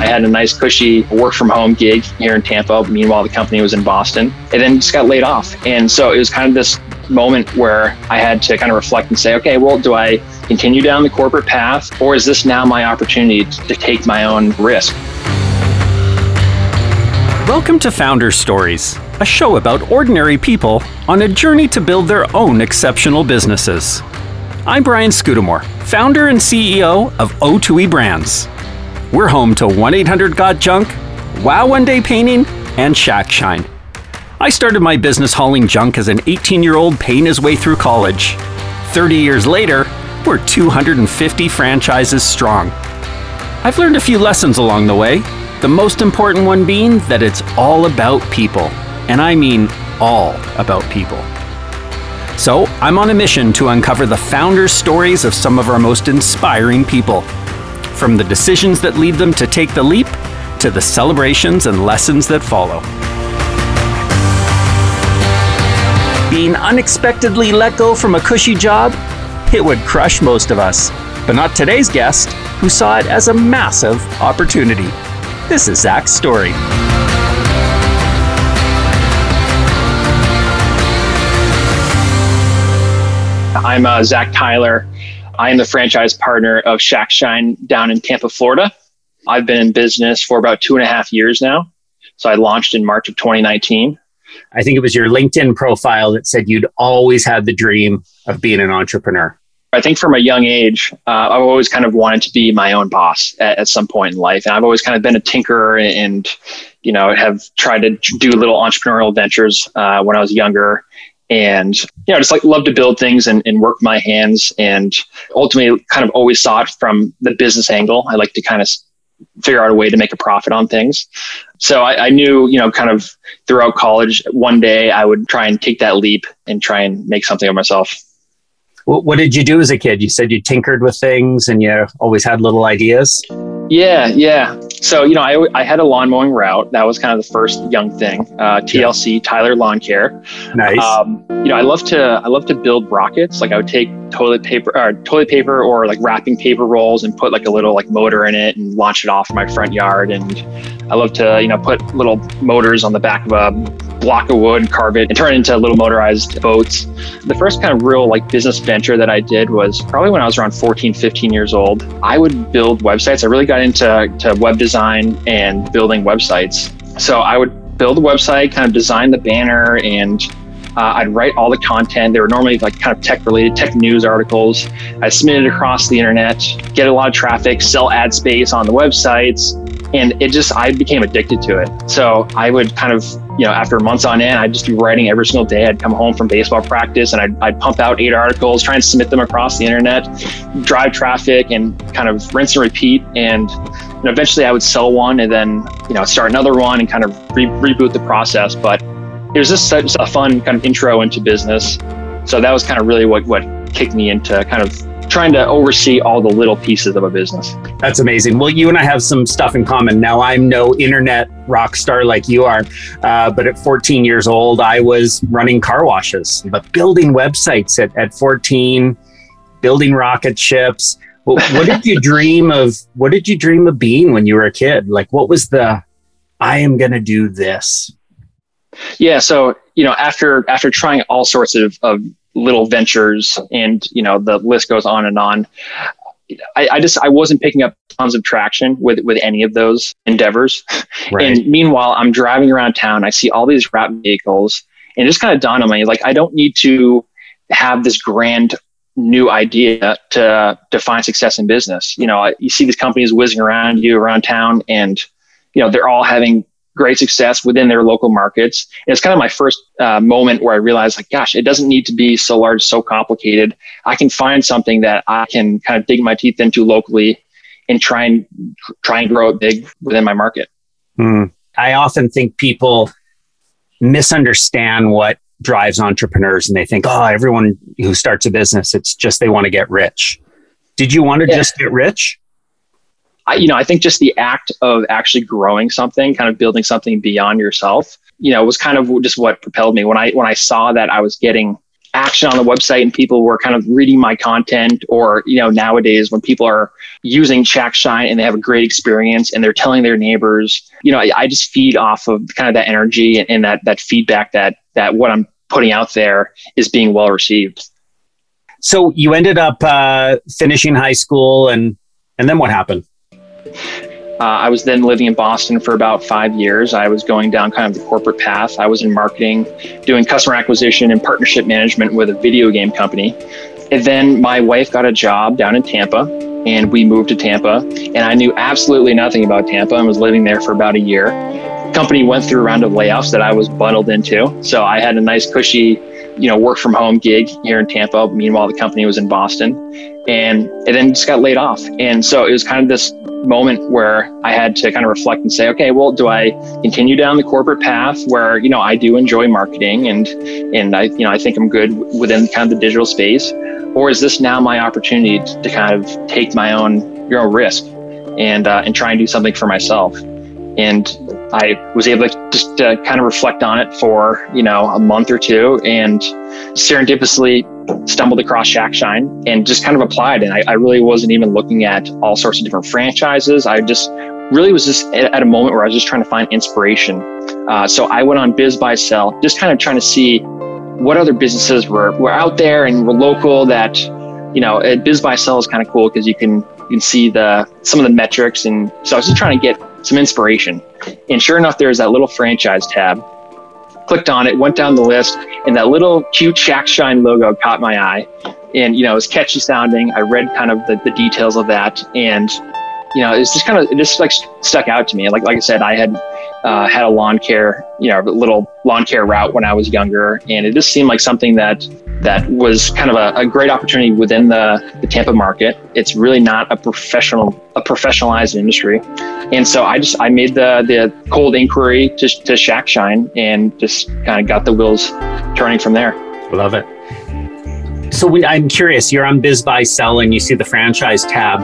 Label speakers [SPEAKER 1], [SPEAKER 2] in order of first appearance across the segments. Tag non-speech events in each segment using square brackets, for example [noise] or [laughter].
[SPEAKER 1] I had a nice, cushy work from home gig here in Tampa. Meanwhile, the company was in Boston. And then just got laid off. And so it was kind of this moment where I had to kind of reflect and say, okay, well, do I continue down the corporate path or is this now my opportunity to take my own risk?
[SPEAKER 2] Welcome to Founder Stories, a show about ordinary people on a journey to build their own exceptional businesses. I'm Brian Scudamore, founder and CEO of O2E Brands. We're home to 1 800 Got Junk, Wow One Day Painting, and Shack Shine. I started my business hauling junk as an 18 year old paying his way through college. 30 years later, we're 250 franchises strong. I've learned a few lessons along the way, the most important one being that it's all about people. And I mean all about people. So I'm on a mission to uncover the founders' stories of some of our most inspiring people. From the decisions that lead them to take the leap, to the celebrations and lessons that follow. Being unexpectedly let go from a cushy job, it would crush most of us. But not today's guest, who saw it as a massive opportunity. This is Zach's story.
[SPEAKER 1] I'm uh, Zach Tyler. I am the franchise partner of Shack Shine down in Tampa, Florida. I've been in business for about two and a half years now. So I launched in March of 2019.
[SPEAKER 2] I think it was your LinkedIn profile that said you'd always had the dream of being an entrepreneur.
[SPEAKER 1] I think from a young age, uh, I've always kind of wanted to be my own boss at, at, some point in life. And I've always kind of been a tinkerer and, you know, have tried to do little entrepreneurial ventures uh, when I was younger. And, you know, just like love to build things and, and work my hands and ultimately kind of always saw it from the business angle. I like to kind of figure out a way to make a profit on things. So I, I, knew, you know, kind of throughout college, one day I would try and take that leap and try and make something of myself.
[SPEAKER 2] What, what did you do as a kid? You said you tinkered with things and you always had little ideas.
[SPEAKER 1] Yeah, yeah. So, you know, I, I had a lawn mowing route. That was kind of the first young thing. Uh, TLC, yeah. Tyler Lawn Care.
[SPEAKER 2] Nice. Um,
[SPEAKER 1] you know, I love to I love to build rockets. Like I would take toilet paper or toilet paper or like wrapping paper rolls and put like a little like motor in it and launch it off in my front yard. And I love to, you know, put little motors on the back of a block of wood, carve it, and turn it into little motorized boats. The first kind of real like business venture that I did was probably when I was around 14, 15 years old. I would build websites. I really got into to web design and building websites. So I would build a website, kind of design the banner and uh, I'd write all the content. They were normally like kind of tech related, tech news articles. I submitted across the internet, get a lot of traffic, sell ad space on the websites, and it just I became addicted to it. So I would kind of you know after months on end, I'd just be writing every single day. I'd come home from baseball practice and I'd, I'd pump out eight articles, try and submit them across the internet, drive traffic, and kind of rinse and repeat. And you know, eventually I would sell one and then you know start another one and kind of re- reboot the process. But it was just such a fun kind of intro into business. So that was kind of really what what kicked me into kind of trying to oversee all the little pieces of a business.
[SPEAKER 2] That's amazing. Well, you and I have some stuff in common. Now, I'm no internet rock star like you are, uh, but at 14 years old, I was running car washes, but building websites at, at 14, building rocket ships. What, what did you [laughs] dream of? What did you dream of being when you were a kid? Like, what was the, I am going to do this?
[SPEAKER 1] Yeah. So, you know, after, after trying all sorts of, of little ventures and you know the list goes on and on I, I, just I wasn't picking up tons of traction with with any of those endeavors. [laughs] Right. And meanwhile, I'm driving around town. I see all these wrap vehicles, and it just kind of dawned on me like I don't need to have this grand new idea to to find success in business. You know, you see these companies whizzing around you around town, and you know they're all having great success within their local markets. And it's kind of my first uh, moment where I realized, like, gosh, it doesn't need to be so large, so complicated. I can find something that I can kind of dig my teeth into locally and try and try and grow it big within my market.
[SPEAKER 2] Mm. I often think people misunderstand what drives entrepreneurs and they think, oh, everyone who starts a business, it's just they want to get rich. Did you want to yeah. just get rich?
[SPEAKER 1] I, you know, I think just the act of actually growing something, kind of building something beyond yourself, you know, was kind of just what propelled me. When I when I saw that I was getting action on the website and people were kind of reading my content or you know nowadays when people are using Shack Shine and they have a great experience and they're telling their neighbors you know I, I just feed off of kind of that energy and, and that that feedback that that what i'm putting out there is being well received.
[SPEAKER 2] So you ended up uh, finishing high school and and then what happened
[SPEAKER 1] uh, I was then living in Boston for about five years. I was going down kind of the corporate path. I was in marketing, doing customer acquisition and partnership management with a video game company. And then my wife got a job down in Tampa, and we moved to Tampa. And I knew absolutely nothing about Tampa and was living there for about a year. Company went through a round of layoffs that I was bundled into. So I had a nice, cushy, you know, work from home gig here in Tampa. Meanwhile, the company was in Boston, and it then just got laid off. And so it was kind of this moment where I had to kind of reflect and say, okay, well, do I continue down the corporate path where you know I do enjoy marketing and and I you know I think I'm good within kind of the digital space, or is this now my opportunity to kind of take my own your own risk and uh, and try and do something for myself? And I was able to just uh, kind of reflect on it for you know a month or two, and serendipitously stumbled across Shack Shine and just kind of applied. And I, I, really wasn't even looking at all sorts of different franchises. I just really was just at, a moment where I was just trying to find inspiration. Uh, so I went on BizBuySell, just kind of trying to see what other businesses were, were out there and were local that, you know, BizBuySell is kind of cool because you can, you can see the, some of the metrics. And so I was just trying to get some inspiration. And sure enough, there's that little franchise tab. Clicked on it, went down the list, and that little cute Shack Shine logo caught my eye. And, you know, it was catchy sounding. I read kind of the, the details of that. And, you know, it's just kind of, it just like stuck out to me. Like, like I said, I had uh, had a lawn care, you know, little lawn care route when I was younger. And it just seemed like something that that was kind of a, a, great opportunity within the, the Tampa market. It's really not a professional, a professionalized industry. And so I just, I made the, the cold inquiry to, to Shack Shine and just kind of got the wheels turning from there.
[SPEAKER 2] Love it. So when, I'm curious, you're on BizBuySell and you see the franchise tab.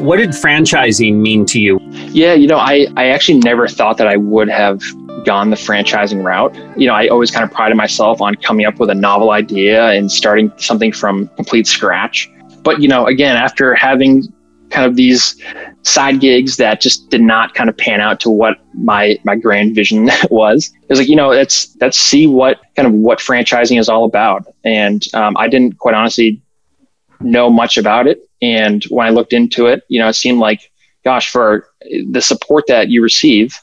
[SPEAKER 2] What did franchising mean to you?
[SPEAKER 1] Yeah, you know, I, I actually never thought that I would have gone the franchising route. You know, I always kind of prided myself on coming up with a novel idea and starting something from complete scratch. But, you know, again, after having kind of these side gigs that just did not kind of pan out to what my my grand vision [laughs] was. It was like you know let's let's see what kind of what franchising is all about. And um, I didn't quite honestly know much about it. And when I looked into it, you know, it seemed like, gosh, for the support that you receive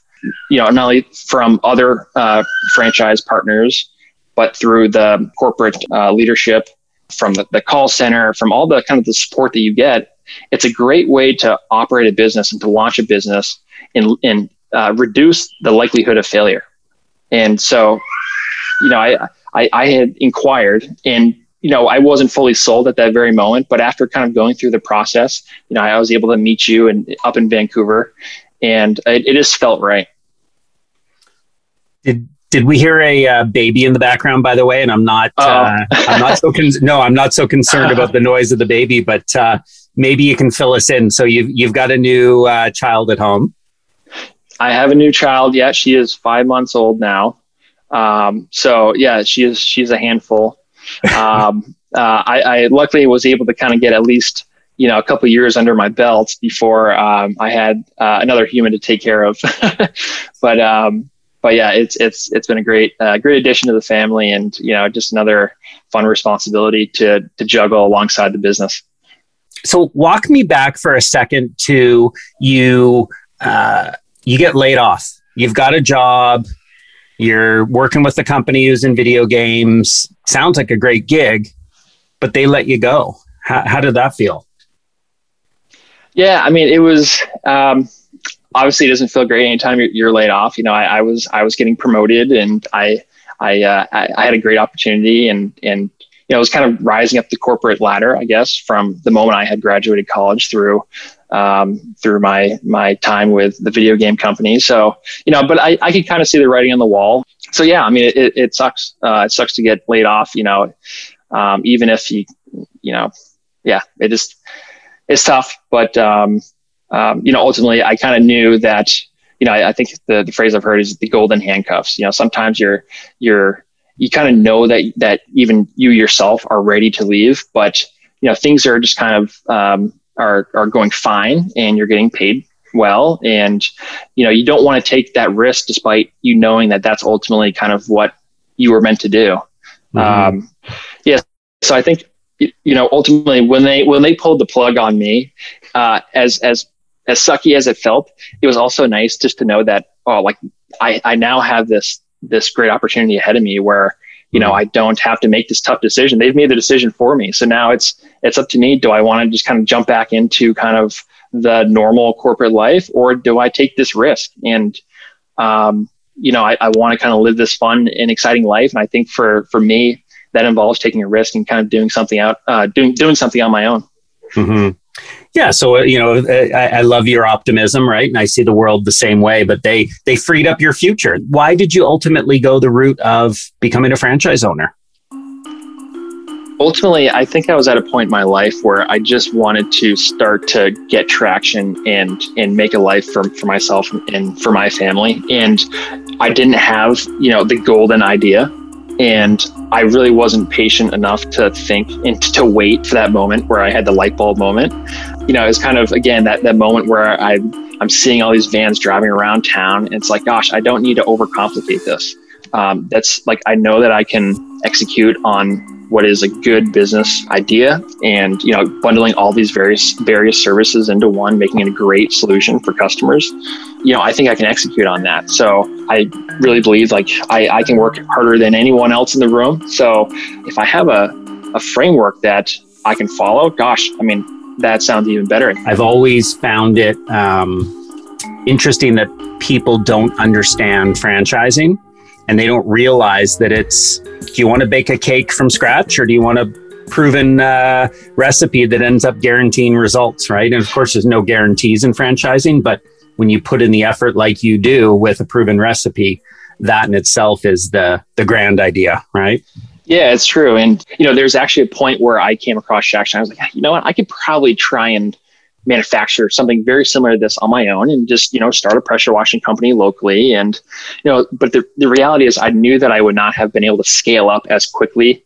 [SPEAKER 1] you know, not only from other uh, franchise partners, but through the corporate uh, leadership, from the, the call center, from all the kind of the support that you get. It's a great way to operate a business and to launch a business and, and uh, reduce the likelihood of failure. And so, you know, I, I, I had inquired and you know, I wasn't fully sold at that very moment, but after kind of going through the process, you know, I was able to meet you and up in Vancouver, and it, it just felt right.
[SPEAKER 2] Did did we hear a uh, baby in the background? By the way, and I'm not oh. uh, I'm not so con- no I'm not so concerned about the noise of the baby, but uh, maybe you can fill us in. So you've you've got a new uh, child at home.
[SPEAKER 1] I have a new child. Yeah, she is five months old now. Um, so yeah, she is she's a handful. [laughs] Um, uh, I, I luckily was able to kind of get at least you know a couple years under my belt before um, I had uh, another human to take care of. [laughs] but um, but yeah, it's it's it's been a great uh, great addition to the family, and you know just another fun responsibility to to juggle alongside the business.
[SPEAKER 2] So walk me back for a second to you. Uh, you get laid off. You've got a job. You're working with the company who's in video games. Sounds like a great gig, but they let you go. How, how did that feel?
[SPEAKER 1] Yeah, I mean, it was. Um, obviously it doesn't feel great anytime you're, you're laid off. You know, I, I, was I was getting promoted and I I, uh, I, I had a great opportunity and and you know, it was kind of rising up the corporate ladder, I guess, from the moment I had graduated college through um, through my my time with the video game company. So you know, but I, I could kind of see the writing on the wall. So yeah, I mean, it, it sucks. Uh, it sucks to get laid off. You know, um, even if you you know, yeah, it just it's tough. But um, um, you know, ultimately, I kind of knew that, you know, I, I, think the, the phrase I've heard is the golden handcuffs. You know, sometimes you're you're you kind of know that that even you yourself are ready to leave, but you know things are just kind of um, are are going fine, and you're getting paid well, and you know you don't want to take that risk despite you knowing that that's ultimately kind of what you were meant to do. Mm-hmm. Um, yeah, so I think you know ultimately when they when they pulled the plug on me, uh, as as as sucky as it felt, it was also nice just to know that oh like I I now have this this great opportunity ahead of me where you know mm-hmm. I don't have to make this tough decision. They've made the decision for me, so now it's it's up to me. Do I want to just kind of jump back into kind of the normal corporate life, or do I take this risk? And um, you know, I, I want to kind of live this fun and exciting life. And I think for for me, that involves taking a risk and kind of doing something out, uh, doing doing something on my own.
[SPEAKER 2] Mm-hmm. Yeah, so uh, you know, uh, I, I, love your optimism, right? And I see the world the same way. But they they freed up your future. Why did you ultimately go the route of becoming a franchise owner?
[SPEAKER 1] Ultimately, I think I was at a point in my life where I just wanted to start to get traction and and make a life for for myself and for my family. And I didn't have you know the golden idea and I really wasn't patient enough to think and to wait for that moment where I had the light bulb moment. You know, it's kind of again that that moment where I I'm seeing all these vans driving around town, and it's like, gosh, I don't need to overcomplicate this. Um, that's like I know that I can execute on what is a good business idea and you know bundling all these various various services into one making it a great solution for customers. You know i think i can execute on that. So i really believe like i, I can work harder than anyone else in the room. So if i have a, a framework that i can follow gosh i mean that sounds even better.
[SPEAKER 2] I've always found it um, interesting that people don't understand franchising and they don't realize that it's do you want to bake a cake from scratch or do you want a proven uh, recipe that ends up guaranteeing results right and of course there's no guarantees in franchising but when you put in the effort like you do with a proven recipe that in itself is the the grand idea right
[SPEAKER 1] yeah, it's true. And, you know, there's actually a point where I came across Shackshine. I was like, you know what? I could probably try and manufacture something very similar to this on my own and just you know start a pressure washing company locally. And you know but the, the reality is i knew that i would not have been able to scale up as quickly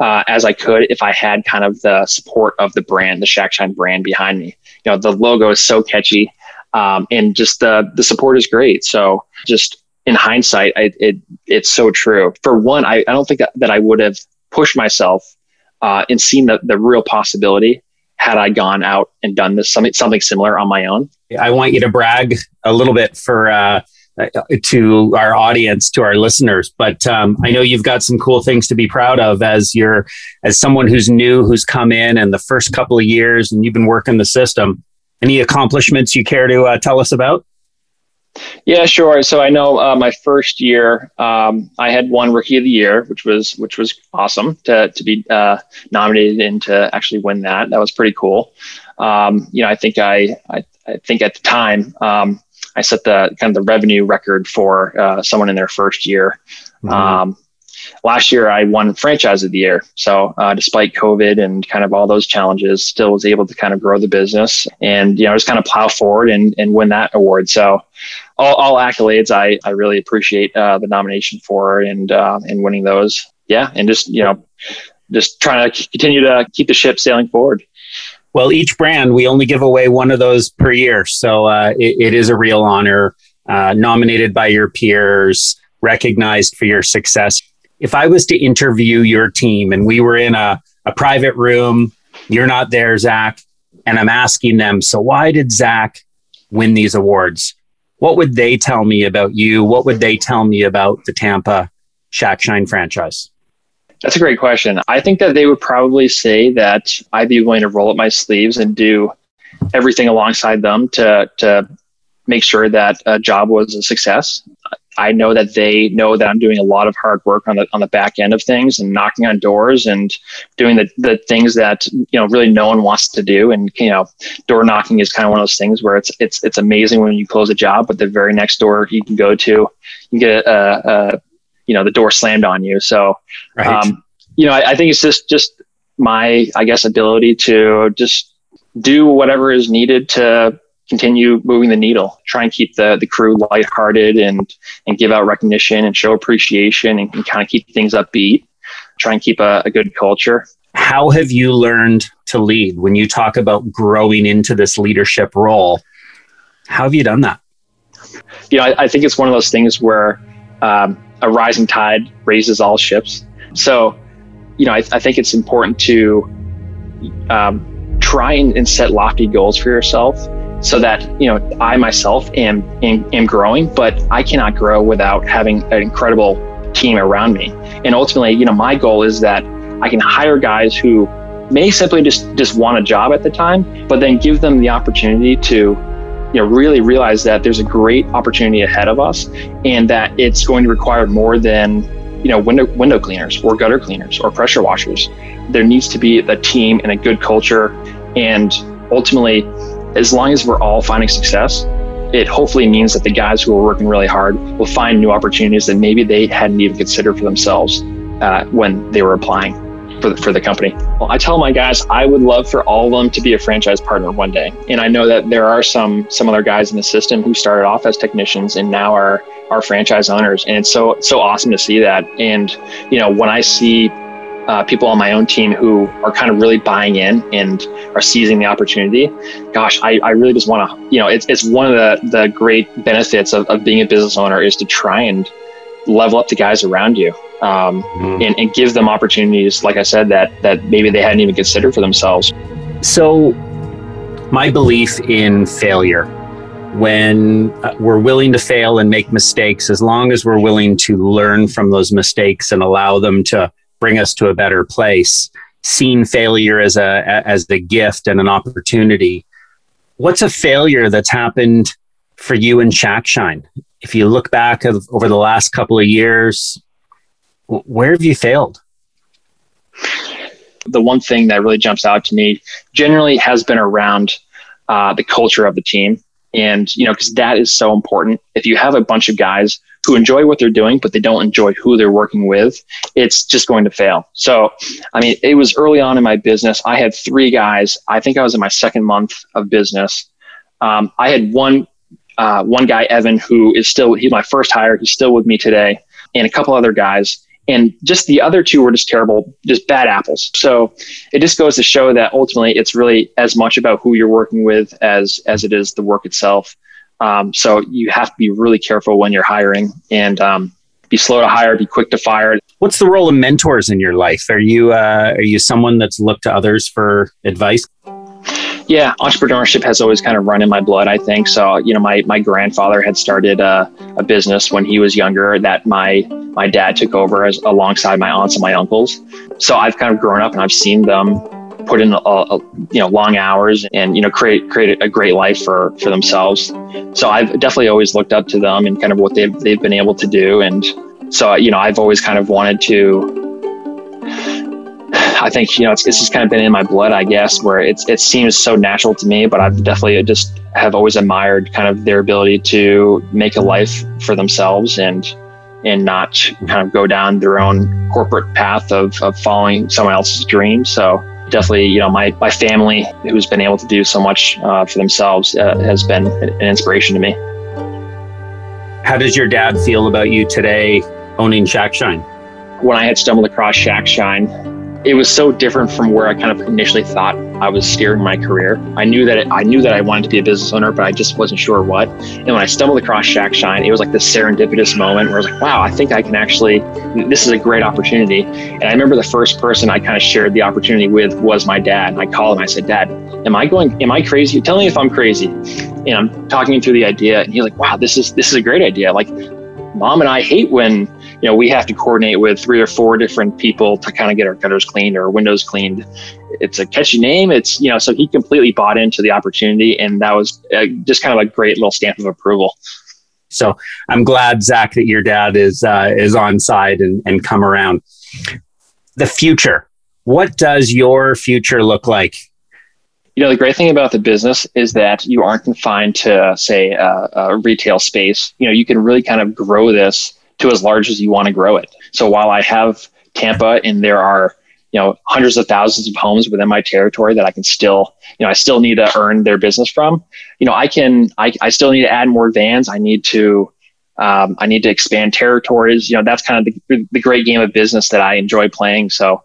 [SPEAKER 1] uh, as i could if i had kind of the support of the brand the shackshine brand behind me. You know the logo is so catchy um, and just the the support is great. So just in hindsight I, it it's so true. For one i, I don't think that, that i would have pushed myself uh, and seen the, the real possibility had I gone out and done this something something similar on my own.
[SPEAKER 2] I want you to brag a little bit for uh, to our audience, to our listeners. But um, I know you've got some cool things to be proud of as you're as someone who's new, who's come in and the first couple of years, and you've been working the system. Any accomplishments you care to uh, tell us about?
[SPEAKER 1] Yeah, sure. So I know uh, my first year, um, I had one Rookie of the Year, which was which was awesome to to be uh, nominated and to actually win that. That was pretty cool. Um, you know, I think I, I, I think at the time um, I set the kind of the revenue record for uh, someone in their first year. Mm-hmm. Last year I won franchise of the year. So uh, despite COVID and kind of all those challenges, still was able to kind of grow the business and you know just kind of plow forward and, and win that award. So all, all accolades I, I really appreciate uh, the nomination for and uh, and winning those. Yeah, and just you know just trying to continue to keep the ship sailing forward.
[SPEAKER 2] Well, each brand we only give away one of those per year, so uh, it, it is a real honor. Uh, nominated by your peers, recognized for your success if I was to interview your team and we were in a, a private room, you're not there, Zach, and I'm asking them, so why did Zach win these awards? What would they tell me about you? What would they tell me about the Tampa Shackshine franchise?
[SPEAKER 1] That's a great question. I think that they would probably say that I'd be willing to roll up my sleeves and do everything alongside them to to make sure that a job was a success. I know that they know that I'm doing a lot of hard work on the on the back end of things and knocking on doors and doing the, the things that you know really no one wants to do. And you know, door knocking is kind of one of those things where it's it's it's amazing when you close a job, but the very next door you can go to, you get a, a you know the door slammed on you. So, right. um, you know, I, I think it's just just my I guess ability to just do whatever is needed to continue moving the needle. Try and keep the the crew lighthearted and and give out recognition and show appreciation and, and kind of keep things upbeat. Try and keep a, a good culture.
[SPEAKER 2] How have you learned to lead when you talk about growing into this leadership role? How have you done that?
[SPEAKER 1] You know, I, I think it's one of those things where um, a rising tide raises all ships. So, you know, I, I think it's important to um, try and, and set lofty goals for yourself so that you know I myself am, am am growing, but I cannot grow without having an incredible team around me. And ultimately, you know, my goal is that I can hire guys who may simply just just want a job at the time, but then give them the opportunity to you know really realize that there's a great opportunity ahead of us and that it's going to require more than you know window window cleaners or gutter cleaners or pressure washers there needs to be a team and a good culture and ultimately as long as we're all finding success it hopefully means that the guys who are working really hard will find new opportunities that maybe they hadn't even considered for themselves uh, when they were applying for the, for the company. Well, I tell my guys I would love for all of them to be a franchise partner one day, and I know that there are some some other guys in the system who started off as technicians and now are are franchise owners, and it's so so awesome to see that. And you know, when I see uh, people on my own team who are kind of really buying in and are seizing the opportunity. Gosh, I, I really just want to, you know, it's, it's one of the, the great benefits of, of being a business owner is to try and level up the guys around you um, mm-hmm. and, and give them opportunities, like I said, that, that maybe they hadn't even considered for themselves.
[SPEAKER 2] So, my belief in failure when uh, we're willing to fail and make mistakes, as long as we're willing to learn from those mistakes and allow them to bring us to a better place, seeing failure as a as the gift and an opportunity. What's a failure that's happened for you in Shackshine? If you look back of, over the last couple of years, where have you failed?
[SPEAKER 1] The one thing that really jumps out to me generally has been around uh, the culture of the team. And, you know, because that is so important. If you have a bunch of guys who enjoy what they're doing, but they don't enjoy who they're working with, it's just going to fail. So, I mean, it was early on in my business. I had three guys. I think I was in my second month of business. Um, I had one uh, one guy, Evan, who is still he's my first hire. He's still with me today, and a couple other guys and just the other two were just terrible, just bad apples. So it just goes to show that ultimately it's really as much about who you're working with as as it is the work itself. Um, so you have to be really careful when you're hiring and um, be slow to hire, be quick to fire.
[SPEAKER 2] What's the role of mentors in your life? Are you uh, are you someone that's looked to others for advice?
[SPEAKER 1] Yeah, entrepreneurship has always kind of run in my blood, I think. So, you know, my, my grandfather had started a, a business when he was younger that my my dad took over as alongside my aunts and my uncles. So I've kind of grown up and I've seen them put in a, a, you know long hours and you know create create a great life for for themselves. So I've definitely always looked up to them and kind of what they've they've been able to do and so you know I've always kind of wanted to I think you know it's, it's just kind of been in my blood, I guess, where it's it seems so natural to me. But I've definitely just have always admired kind of their ability to make a life for themselves and and not kind of go down their own corporate path of, of following someone else's dream. So definitely, you know, my my family who's been able to do so much uh, for themselves uh, has been an inspiration to me.
[SPEAKER 2] How does your dad feel about you today owning Shackshine?
[SPEAKER 1] When I had stumbled across Shackshine, it was so different from where I kind of initially thought I was steering my career. I knew that it, I knew that I wanted to be a business owner, but I just wasn't sure what. And when I stumbled across Shackshine, it was like this serendipitous moment where I was like, wow, I think I can actually, this is a great opportunity. And I remember the first person I kind of shared the opportunity with was my dad. And I called him, I said, Dad, am I going, am I crazy? Tell me if I'm crazy. And I'm talking him through the idea. And he's like, wow, this is, this is a great idea. Like, mom and I hate when you know, we have to coordinate with three or four different people to kind of get our gutters cleaned or windows cleaned. It's a catchy name. It's, you know, so he completely bought into the opportunity. And that was uh, just kind of a great little stamp of approval.
[SPEAKER 2] So I'm glad, Zach, that your dad is, uh, is on side and, and come around. The future. What does your future look like?
[SPEAKER 1] You know, the great thing about the business is that you aren't confined to, say, a, a retail space. You know, you can really kind of grow this to as large as you want to grow it. So while I have Tampa and there are you know hundreds of thousands of homes within my territory that I can still you know I still need to earn their business from. You know I can I, I still need to add more vans. I need to um, I need to expand territories. You know that's kind of the, the great game of business that I enjoy playing. So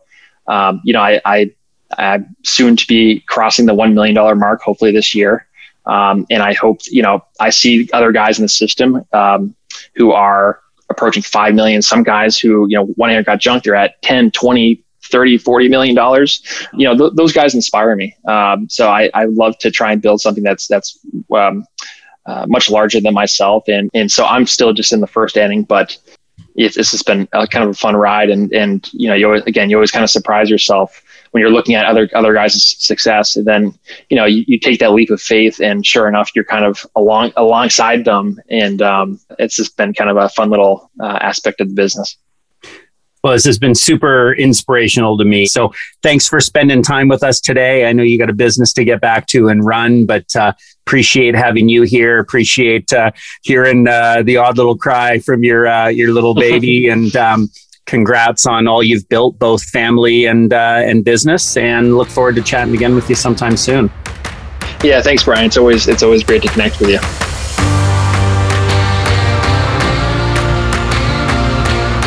[SPEAKER 1] um, you know I, I I'm soon to be crossing the one million dollar mark hopefully this year. Um, and I hope you know I see other guys in the system um, who are approaching 5 million. Some guys who you know one year got junked they're at 10 20 30 40 million dollars. You know th- those guys inspire me. Um, so I, I love to try and build something that's that's um, uh, much larger than myself. And and so i'm still just in the first inning but it's, this has been a, kind of a fun ride. And and you know you always, again you always kind of surprise yourself when you're looking at other other guys' success, and then you know you, you take that leap of faith, and sure enough, you're kind of along alongside them, and um, it's just been kind of a fun little uh, aspect of the business.
[SPEAKER 2] Well, this has been super inspirational to me. So thanks for spending time with us today. I know you got a business to get back to and run, but uh, appreciate having you here. Appreciate uh, hearing uh, the odd little cry from your uh, your little [laughs] baby, and um, congrats on all you've built, both family and uh, and business. And look forward to chatting again with you sometime soon.
[SPEAKER 1] Yeah, thanks, Brian. It's always it's always great to connect with you.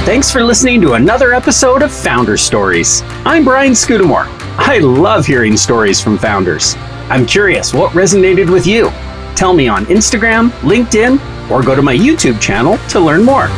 [SPEAKER 2] Thanks for listening to another episode of Founder Stories. I'm Brian Scudamore. I love hearing stories from founders. I'm curious what resonated with you. Tell me on Instagram, LinkedIn, or go to my YouTube channel to learn more.